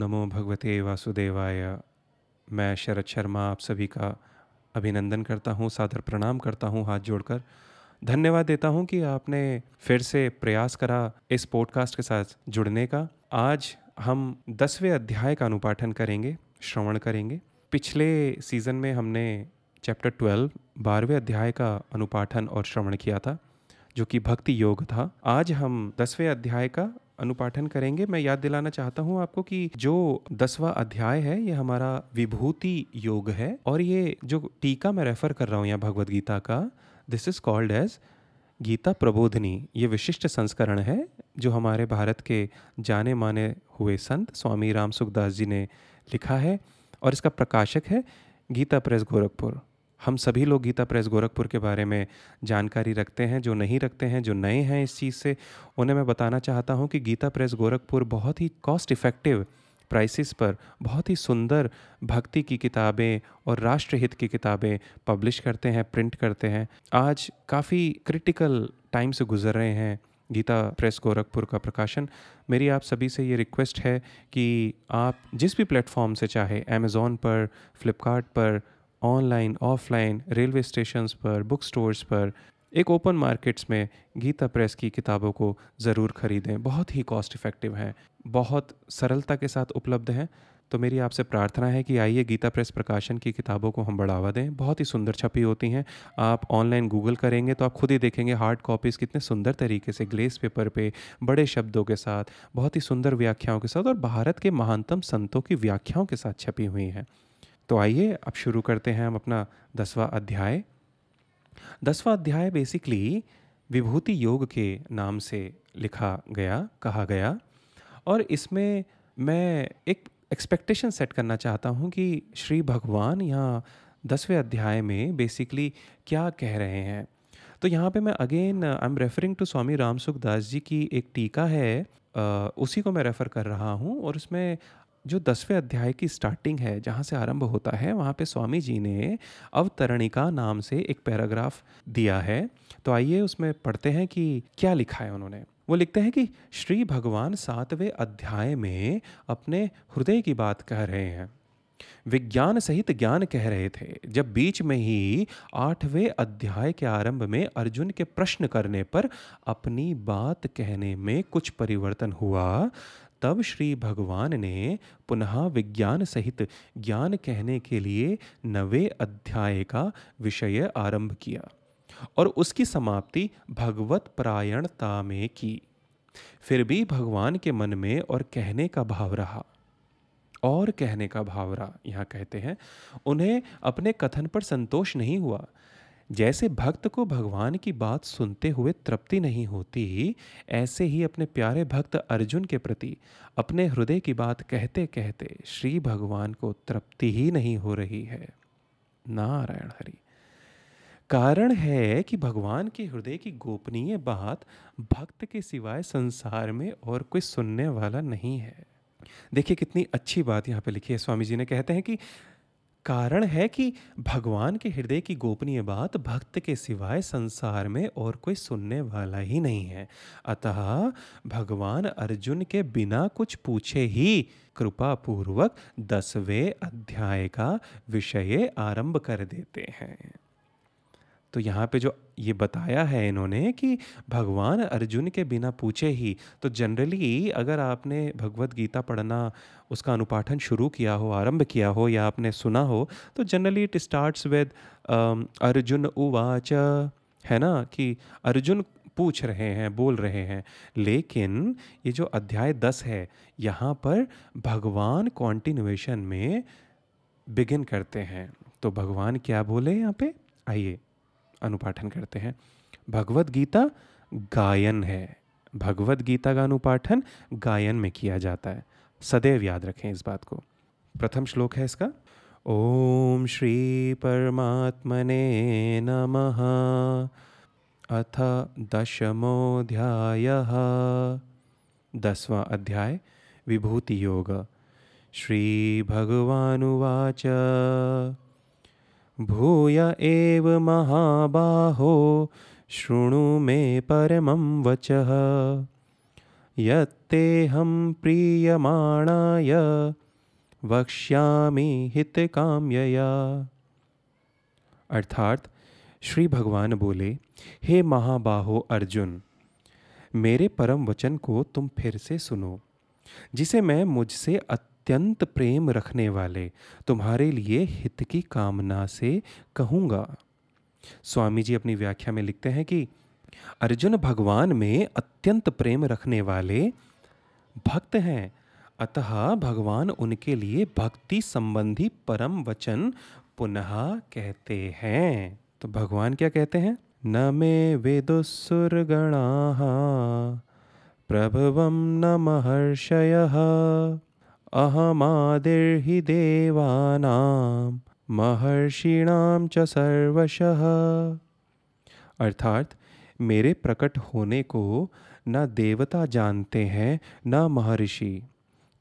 नमो भगवते वासुदेवाय। मैं शरद शर्मा आप सभी का अभिनंदन करता हूँ, सादर प्रणाम करता हूँ हाथ जोड़कर। धन्यवाद देता हूँ कि आपने फिर से प्रयास करा इस पॉडकास्ट के साथ जुड़ने का। आज हम दसवें अध्याय का अनुपाठन करेंगे, श्रवण करेंगे। पिछले सीज़न में हमने चैप्टर ट्वेल्व बारहवें अध्याय का अनुपाठन और श्रवण किया था, जो कि भक्ति योग था। आज हम दसवें अध्याय का अनुपाठन करेंगे। मैं याद दिलाना चाहता हूँ आपको कि जो दसवा अध्याय है, ये हमारा विभूति योग है और ये जो टीका मैं रेफर कर रहा हूँ यहाँ भगवद गीता का this is called as Gita Prabodhani. ये विशिष्ट संस्करण है जो हमारे भारत के जाने माने हुए संत स्वामी राम सुखदास जी ने लिखा है और इसका प्रकाशक है गीता प्रेस गोरखपुर। हम सभी लोग गीता प्रेस गोरखपुर के बारे में जानकारी रखते हैं, जो नहीं रखते हैं, जो नए हैं इस चीज़ से, उन्हें मैं बताना चाहता हूँ कि गीता प्रेस गोरखपुर बहुत ही कॉस्ट इफ़ेक्टिव प्राइसिस पर बहुत ही सुंदर भक्ति की किताबें और राष्ट्रहित की किताबें पब्लिश करते हैं प्रिंट करते हैं। आज काफ़ी क्रिटिकल टाइम से गुजर रहे हैं गीता प्रेस गोरखपुर का प्रकाशन। मेरी आप सभी से ये रिक्वेस्ट है कि आप जिस भी प्लेटफॉर्म से चाहे अमेज़ोन पर फ्लिपकार्ट पर ऑनलाइन ऑफलाइन रेलवे स्टेशन पर बुक स्टोर्स पर, एक ओपन मार्केट्स में गीता प्रेस की किताबों को ज़रूर ख़रीदें। बहुत ही कॉस्ट इफ़ेक्टिव हैं। बहुत सरलता के साथ उपलब्ध हैं। तो मेरी आपसे प्रार्थना है कि आइए गीता प्रेस प्रकाशन की किताबों को हम बढ़ावा दें। बहुत ही सुंदर छपी होती हैं। आप ऑनलाइन गूगल करेंगे तो आप खुद ही देखेंगे हार्ड कॉपीज़ कितने सुंदर तरीके से ग्लेस पेपर पे, बड़े शब्दों के साथ, बहुत ही सुंदर व्याख्याओं के साथ और भारत के महानतम संतों की व्याख्याओं के साथ छपी हुई हैं। तो आइए अब शुरू करते हैं हम अपना दसवां अध्याय। दसवां अध्याय बेसिकली विभूति योग के नाम से लिखा गया कहा गया। और इसमें मैं एक एक्सपेक्टेशन सेट करना चाहता हूँ कि श्री भगवान यहाँ दसवें अध्याय में बेसिकली क्या कह रहे हैं। तो यहाँ पे मैं again I am referring to Swami Ram Sukhdas ji की एक टीका है आ, उसी को मैं रेफ़र कर रहा हूँ और उसमें जो दसवें अध्याय की स्टार्टिंग है, जहाँ से आरंभ होता है, वहाँ पे स्वामी जी ने अवतरणिका नाम से एक पैराग्राफ दिया है। तो आइए उसमें पढ़ते हैं कि क्या लिखा है उन्होंने। वो लिखते हैं कि श्री भगवान सातवें अध्याय में अपने हृदय की बात कह रहे हैं। विज्ञान सहित ज्ञान कह रहे थे। जब बीच में ही आठवें अध्याय के आरंभ में अर्जुन के प्रश्न करने पर अपनी बात कहने में कुछ परिवर्तन हुआ तब श्री भगवान ने पुनः विज्ञान सहित ज्ञान कहने के लिए नवे अध्याय का विषय आरंभ किया और उसकी समाप्ति भगवत परायणता में की। फिर भी भगवान के मन में और कहने का भाव रहा। और कहने का भाव रहा, यहाँ कहते हैं, उन्हें अपने कथन पर संतोष नहीं हुआ। जैसे भक्त को भगवान की बात सुनते हुए तृप्ति नहीं होती, ऐसे ही अपने प्यारे भक्त अर्जुन के प्रति अपने हृदय की बात कहते कहते श्री भगवान को तृप्ति ही नहीं हो रही है। नारायण हरि, कारण है कि भगवान के हृदय की गोपनीय बात भक्त के सिवाय संसार में और कोई सुनने वाला नहीं है। देखिए कितनी अच्छी बात यहाँ पे लिखी है। स्वामी जी ने कहते हैं कि कारण है कि भगवान के हृदय की गोपनीय बात भक्त के सिवाय संसार में और कोई सुनने वाला ही नहीं है। अतः भगवान अर्जुन के बिना कुछ पूछे ही कृपा पूर्वक दसवें अध्याय का विषय आरंभ कर देते हैं। तो यहाँ पे जो ये बताया है इन्होंने कि भगवान अर्जुन के बिना पूछे ही तो जनरली अगर आपने भगवत गीता पढ़ना, उसका अनुपाठन शुरू किया हो, आरंभ किया हो या आपने सुना हो तो generally it starts with Arjun उवाच, है ना, कि अर्जुन पूछ रहे हैं, बोल रहे हैं, लेकिन ये जो अध्याय दस है, यहाँ पर भगवान कॉन्टिन्यूएशन में बिगिन करते हैं। तो भगवान क्या बोले यहाँ पे? आइए। अनुपाठन करते हैं। भगवत गीता गायन है। भगवत गीता का अनुपाठन गायन में किया जाता है। सदैव याद रखें इस बात को। प्रथम श्लोक है इसका, ओम श्री परमात्मने नमः अथ दशमोध्याय दसवां अध्याय विभूति योग श्री भगवानुवाच भूय एव महाबाहो, शृणु मे परमं वचः। यत्तेऽहं प्रीयमाणाय, वक्ष्यामि हितकाम्यया। अर्थात, श्री भगवान बोले, हे महाबाहो अर्जुन, मेरे परम वचन को तुम फिर से सुनो। जिसे मैं मुझसे अत्यंत प्रेम रखने वाले तुम्हारे लिए हित की कामना से कहूँगा। स्वामी जी अपनी व्याख्या में लिखते हैं कि अर्जुन भगवान में अत्यंत प्रेम रखने वाले भक्त हैं। अतः भगवान उनके लिए भक्ति संबंधी परम वचन पुनः कहते हैं। तो भगवान क्या कहते हैं? न मे वेदुसुरगणा प्रभव न महर्षय। अहमादिर्हि देवानां महर्षिणाम च सर्वशः। अर्थात, मेरे प्रकट होने को न देवता जानते हैं, न महर्षि,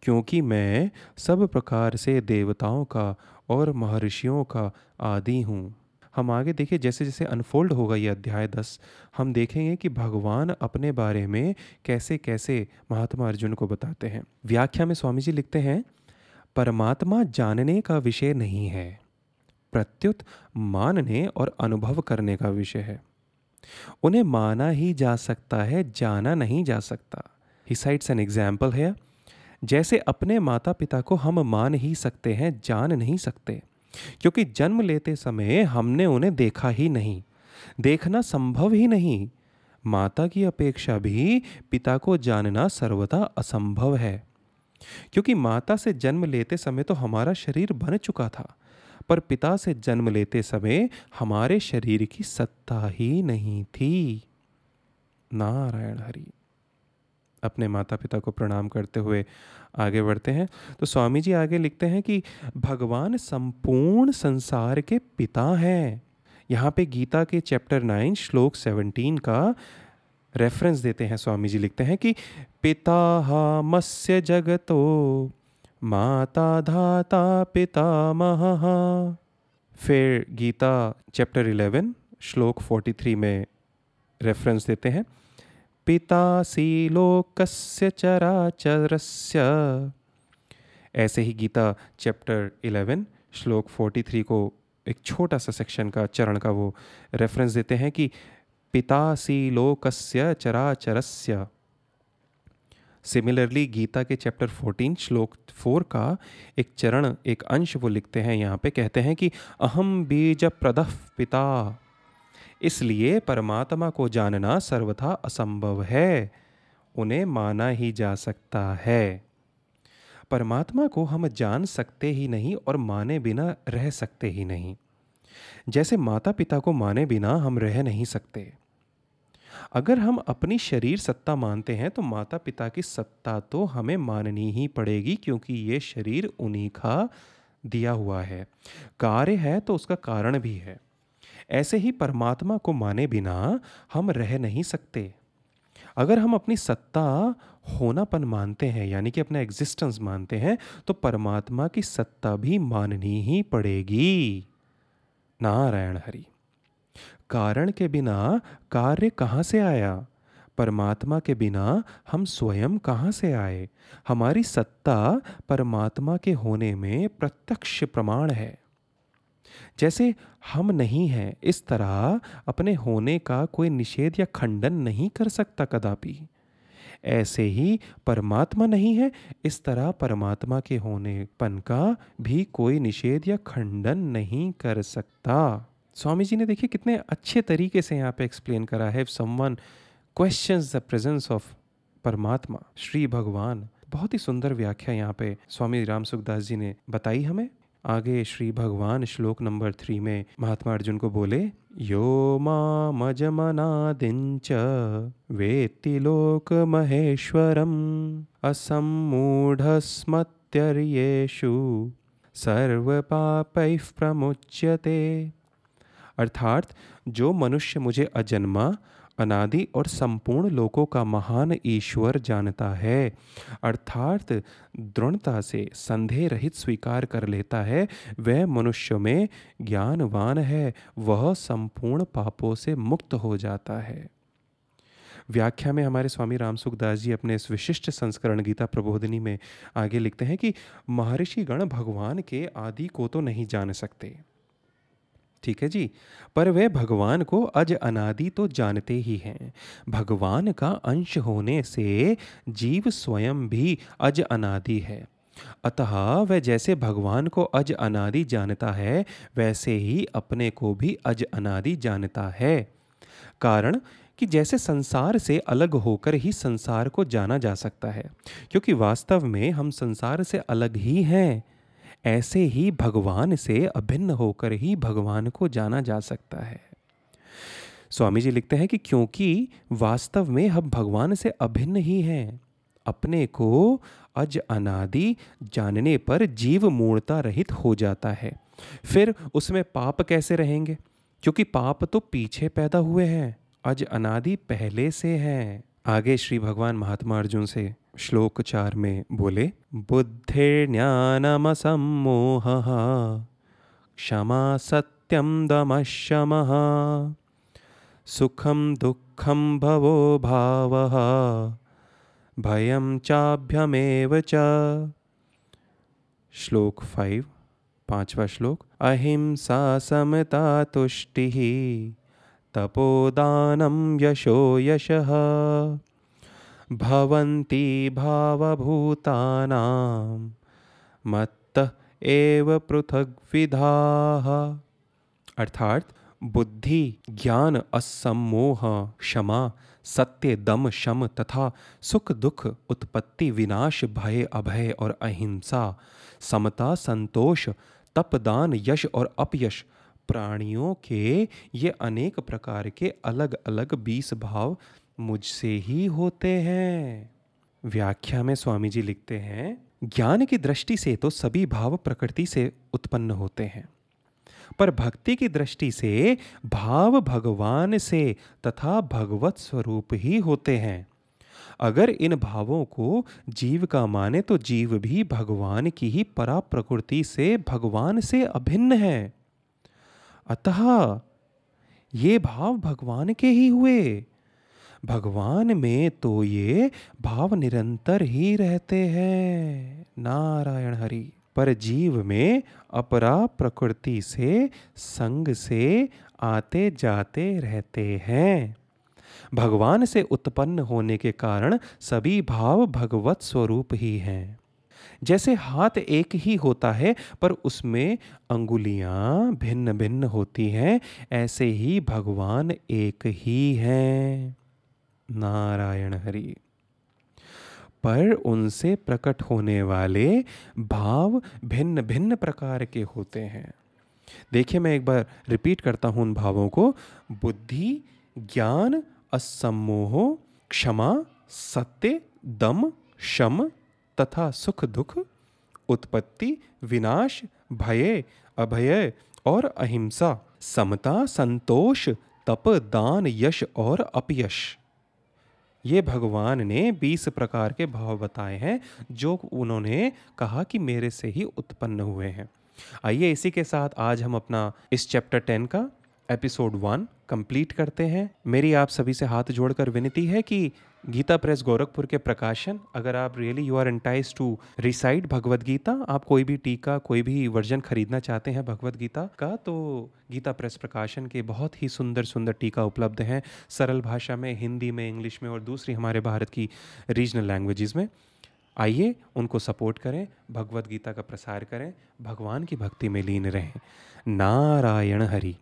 क्योंकि मैं सब प्रकार से देवताओं का और महर्षियों का आदि हूँ। हम आगे देखिए जैसे जैसे अनफोल्ड होगा ये अध्याय दस, हम देखेंगे कि भगवान अपने बारे में कैसे कैसे महात्मा अर्जुन को बताते हैं। व्याख्या में स्वामी जी लिखते हैं, परमात्मा जानने का विषय नहीं है, प्रत्युत मानने और अनुभव करने का विषय है। उन्हें माना ही जा सकता है, जाना नहीं जा सकता। ही साइट्स एन एग्ज़ाम्पल है जैसे अपने माता पिता को हम मान ही सकते हैं, जान नहीं सकते क्योंकि जन्म लेते समय हमने उन्हें देखा ही नहीं, देखना संभव ही नहीं। माता की अपेक्षा भी पिता को जानना सर्वथा असंभव है। क्योंकि माता से जन्म लेते समय तो हमारा शरीर बन चुका था, पर पिता से जन्म लेते समय हमारे शरीर की सत्ता ही नहीं थी। नारायण हरि। अपने माता पिता को प्रणाम करते हुए आगे बढ़ते हैं। तो स्वामी जी आगे लिखते हैं कि, भगवान संपूर्ण संसार के पिता हैं। यहाँ पे गीता के चैप्टर नाइन, श्लोक सेवनटीन का रेफरेंस देते हैं स्वामी जी लिखते हैं कि, पिता मत्स्य जगतो, माता धाता पिता मह। फिर गीता चैप्टर इलेवन, श्लोक फोर्टी थ्री में रेफरेंस देते हैं। पितासी लोकस्य चराचरस्य। ऐसे ही गीता चैप्टर 11 श्लोक 43 को एक छोटा सा सेक्शन का चरण का वो रेफरेंस देते हैं कि पितासी लोकस्य चराचरस्य। सिमिलरली गीता के चैप्टर 14 श्लोक 4 का एक चरण, एक अंश वो लिखते हैं, यहाँ पे कहते हैं कि अहम बीज प्रदह पिता। इसलिए परमात्मा को जानना सर्वथा असंभव है, उन्हें माना ही जा सकता है। परमात्मा को हम जान सकते ही नहीं और माने बिना रह सकते ही नहीं। जैसे माता पिता को माने बिना हम रह नहीं सकते। अगर हम अपनी शरीर सत्ता मानते हैं तो माता पिता की सत्ता तो हमें माननी ही पड़ेगी, क्योंकि ये शरीर उन्हीं का दिया हुआ है। कार्य है तो उसका कारण भी है। ऐसे ही परमात्मा को माने बिना हम रह नहीं सकते। अगर हम अपनी सत्ता होनापन मानते हैं, यानी कि अपना एग्जिस्टेंस मानते हैं तो परमात्मा की सत्ता भी माननी ही पड़ेगी। नारायण हरि, कारण के बिना कार्य कहाँ से आया? परमात्मा के बिना हम स्वयं कहाँ से आए? हमारी सत्ता परमात्मा के होने में प्रत्यक्ष प्रमाण है। जैसे हम नहीं हैं, इस तरह अपने होने का कोई निषेध या खंडन नहीं कर सकता कदापि। ऐसे ही परमात्मा नहीं है, इस तरह परमात्मा के होनेपन का भी कोई निषेध या खंडन नहीं कर सकता। स्वामी जी ने देखिए कितने अच्छे तरीके से यहाँ पे एक्सप्लेन करा है। Someone questions the presence of परमात्मा, श्री भगवान, बहुत ही सुंदर व्याख्या यहाँ पे स्वामी राम सुखदास जी ने बताई हमें। आगे श्री भगवान श्लोक नंबर थ्री में महात्मा अर्जुन को बोले, यो मामजमनादिंच वेत्ति लोक महेश्वरम सर्व प्रमुच्यते। अर्थात, जो मनुष्य मुझे अजन्मा अनादि और संपूर्ण लोकों का महान ईश्वर जानता है। अर्थात दृढ़ता से संदेह रहित स्वीकार कर लेता है। वह मनुष्य में ज्ञानवान है। वह संपूर्ण पापों से मुक्त हो जाता है। व्याख्या में हमारे स्वामी राम सुखदास जी अपने इस विशिष्ट संस्करण गीता प्रबोधिनी में आगे लिखते हैं कि महर्षि गण भगवान के आदि को तो नहीं जान सकते। ठीक है जी। पर वे भगवान को अज अनादि तो जानते ही हैं। भगवान का अंश होने से जीव स्वयं भी अज अनादि है। अतः वह जैसे भगवान को अज अनादि जानता है, वैसे ही अपने को भी अज अनादि जानता है। कारण कि जैसे संसार से अलग होकर ही संसार को जाना जा सकता है, क्योंकि वास्तव में हम संसार से अलग ही हैं। ऐसे ही भगवान से अभिन्न होकर ही भगवान को जाना जा सकता है। स्वामी जी लिखते हैं कि क्योंकि वास्तव में हम भगवान से अभिन्न ही हैं, अपने को अज अनादि जानने पर जीव मूर्ता रहित हो जाता है। फिर उसमें पाप कैसे रहेंगे? क्योंकि पाप तो पीछे पैदा हुए हैं, अज अनादि पहले से हैं। आगे श्री भगवान महात्मा अर्जुन से श्लोक चार में बोले, बुद्धिर्ज्ञानमसम्मोह क्षमा सत्यम दमशम सुखम दुखम भवो भाव भयम चाभ्यमेव च। श्लोक फाइव, पांचवा श्लोक, अहिंसा समता तुष्टि तपोदानम यशो यशः। भवन्ति भावभूतानां मत्त एव पृथग्विधाः। अर्थात बुद्धि, ज्ञान असमोह क्षमा, सत्य, दम, शम तथा सुख, दुख, उत्पत्ति, विनाश, भय, अभय और अहिंसा, समता, संतोष, तपदान, यश और अपयश। प्राणियों के ये अनेक प्रकार के अलग अलग बीस भाव मुझसे ही होते हैं। व्याख्या में स्वामी जी लिखते हैं, ज्ञान की दृष्टि से तो सभी भाव प्रकृति से उत्पन्न होते हैं, पर भक्ति की दृष्टि से भाव भगवान से तथा भगवत स्वरूप ही होते हैं। अगर इन भावों को जीव का माने तो जीव भी भगवान की ही परा प्रकृति से भगवान से अभिन्न है। अतः ये भाव भगवान के ही हुए। भगवान में तो ये भाव निरंतर ही रहते हैं। नारायण हरि, पर जीव में अपरा प्रकृति से, संग से आते जाते रहते हैं। भगवान से उत्पन्न होने के कारण सभी भाव भगवत स्वरूप ही हैं। जैसे हाथ एक ही होता है, पर उसमें अंगुलियाँ भिन्न भिन्न होती हैं, ऐसे ही भगवान एक ही हैं। नारायण हरि। पर उनसे प्रकट होने वाले भाव भिन्न भिन्न प्रकार के होते हैं। देखिए, मैं एक बार रिपीट करता हूँ उन भावों को। बुद्धि, ज्ञान असमोह क्षमा, सत्य, दम, शम तथा सुख दुख, उत्पत्ति, विनाश, भय, अभय और अहिंसा, समता, संतोष, तप, दान, यश और अपयश। ये भगवान ने बीस प्रकार के भाव बताए हैं, जो उन्होंने कहा कि मेरे से ही उत्पन्न हुए हैं। आइए इसी के साथ आज हम अपना इस चैप्टर टेन का एपिसोड वन कंप्लीट करते हैं। मेरी आप सभी से हाथ जोड़कर विनती है कि गीता प्रेस गोरखपुर के प्रकाशन। अगर आप really you are enticed to recite Bhagavat Gita, आप कोई भी टीका, कोई भी वर्जन खरीदना चाहते हैं भगवत गीता का तो गीता प्रेस प्रकाशन के बहुत ही सुंदर सुंदर टीका उपलब्ध हैं। सरल भाषा में, हिंदी में, इंग्लिश में और दूसरी हमारे भारत की रीजनल लैंग्वेजेस में। आइए उनको सपोर्ट करें भगवत गीता का प्रसार करें, भगवान की भक्ति में लीन रहें। नारायण हरि,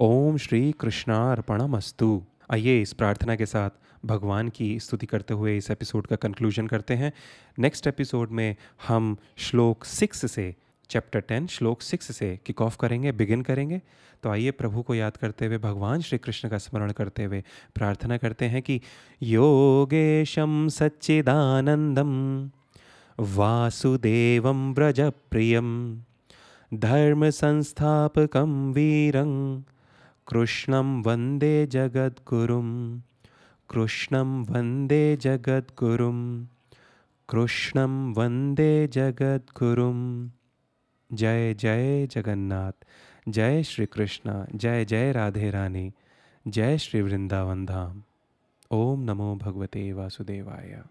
ओम श्री कृष्णार्पणमस्तु। आइए इस प्रार्थना के साथ भगवान की स्तुति करते हुए इस एपिसोड का कंक्लूजन करते हैं। नेक्स्ट एपिसोड में हम श्लोक सिक्स से चैप्टर टेन श्लोक सिक्स से किक ऑफ़ करेंगे बिगिन करेंगे। तो आइए प्रभु को याद करते हुए, भगवान श्री कृष्ण का स्मरण करते हुए प्रार्थना करते हैं कि योगेशम सच्चिदानंदम वासुदेव वासुदेवं व्रजप्रियं धर्म संस्थापकं वीरं, कृष्णं वंदे जगद्गुरुं कृष्णं वंदे जगद्गुरुं कृष्णं वंदे जगद्गुरुं जय जय जगन्नाथ। जय श्री कृष्ण जय जय राधे रानी। जय श्री वृंदावन धाम। ओम नमो भगवते वासुदेवाय।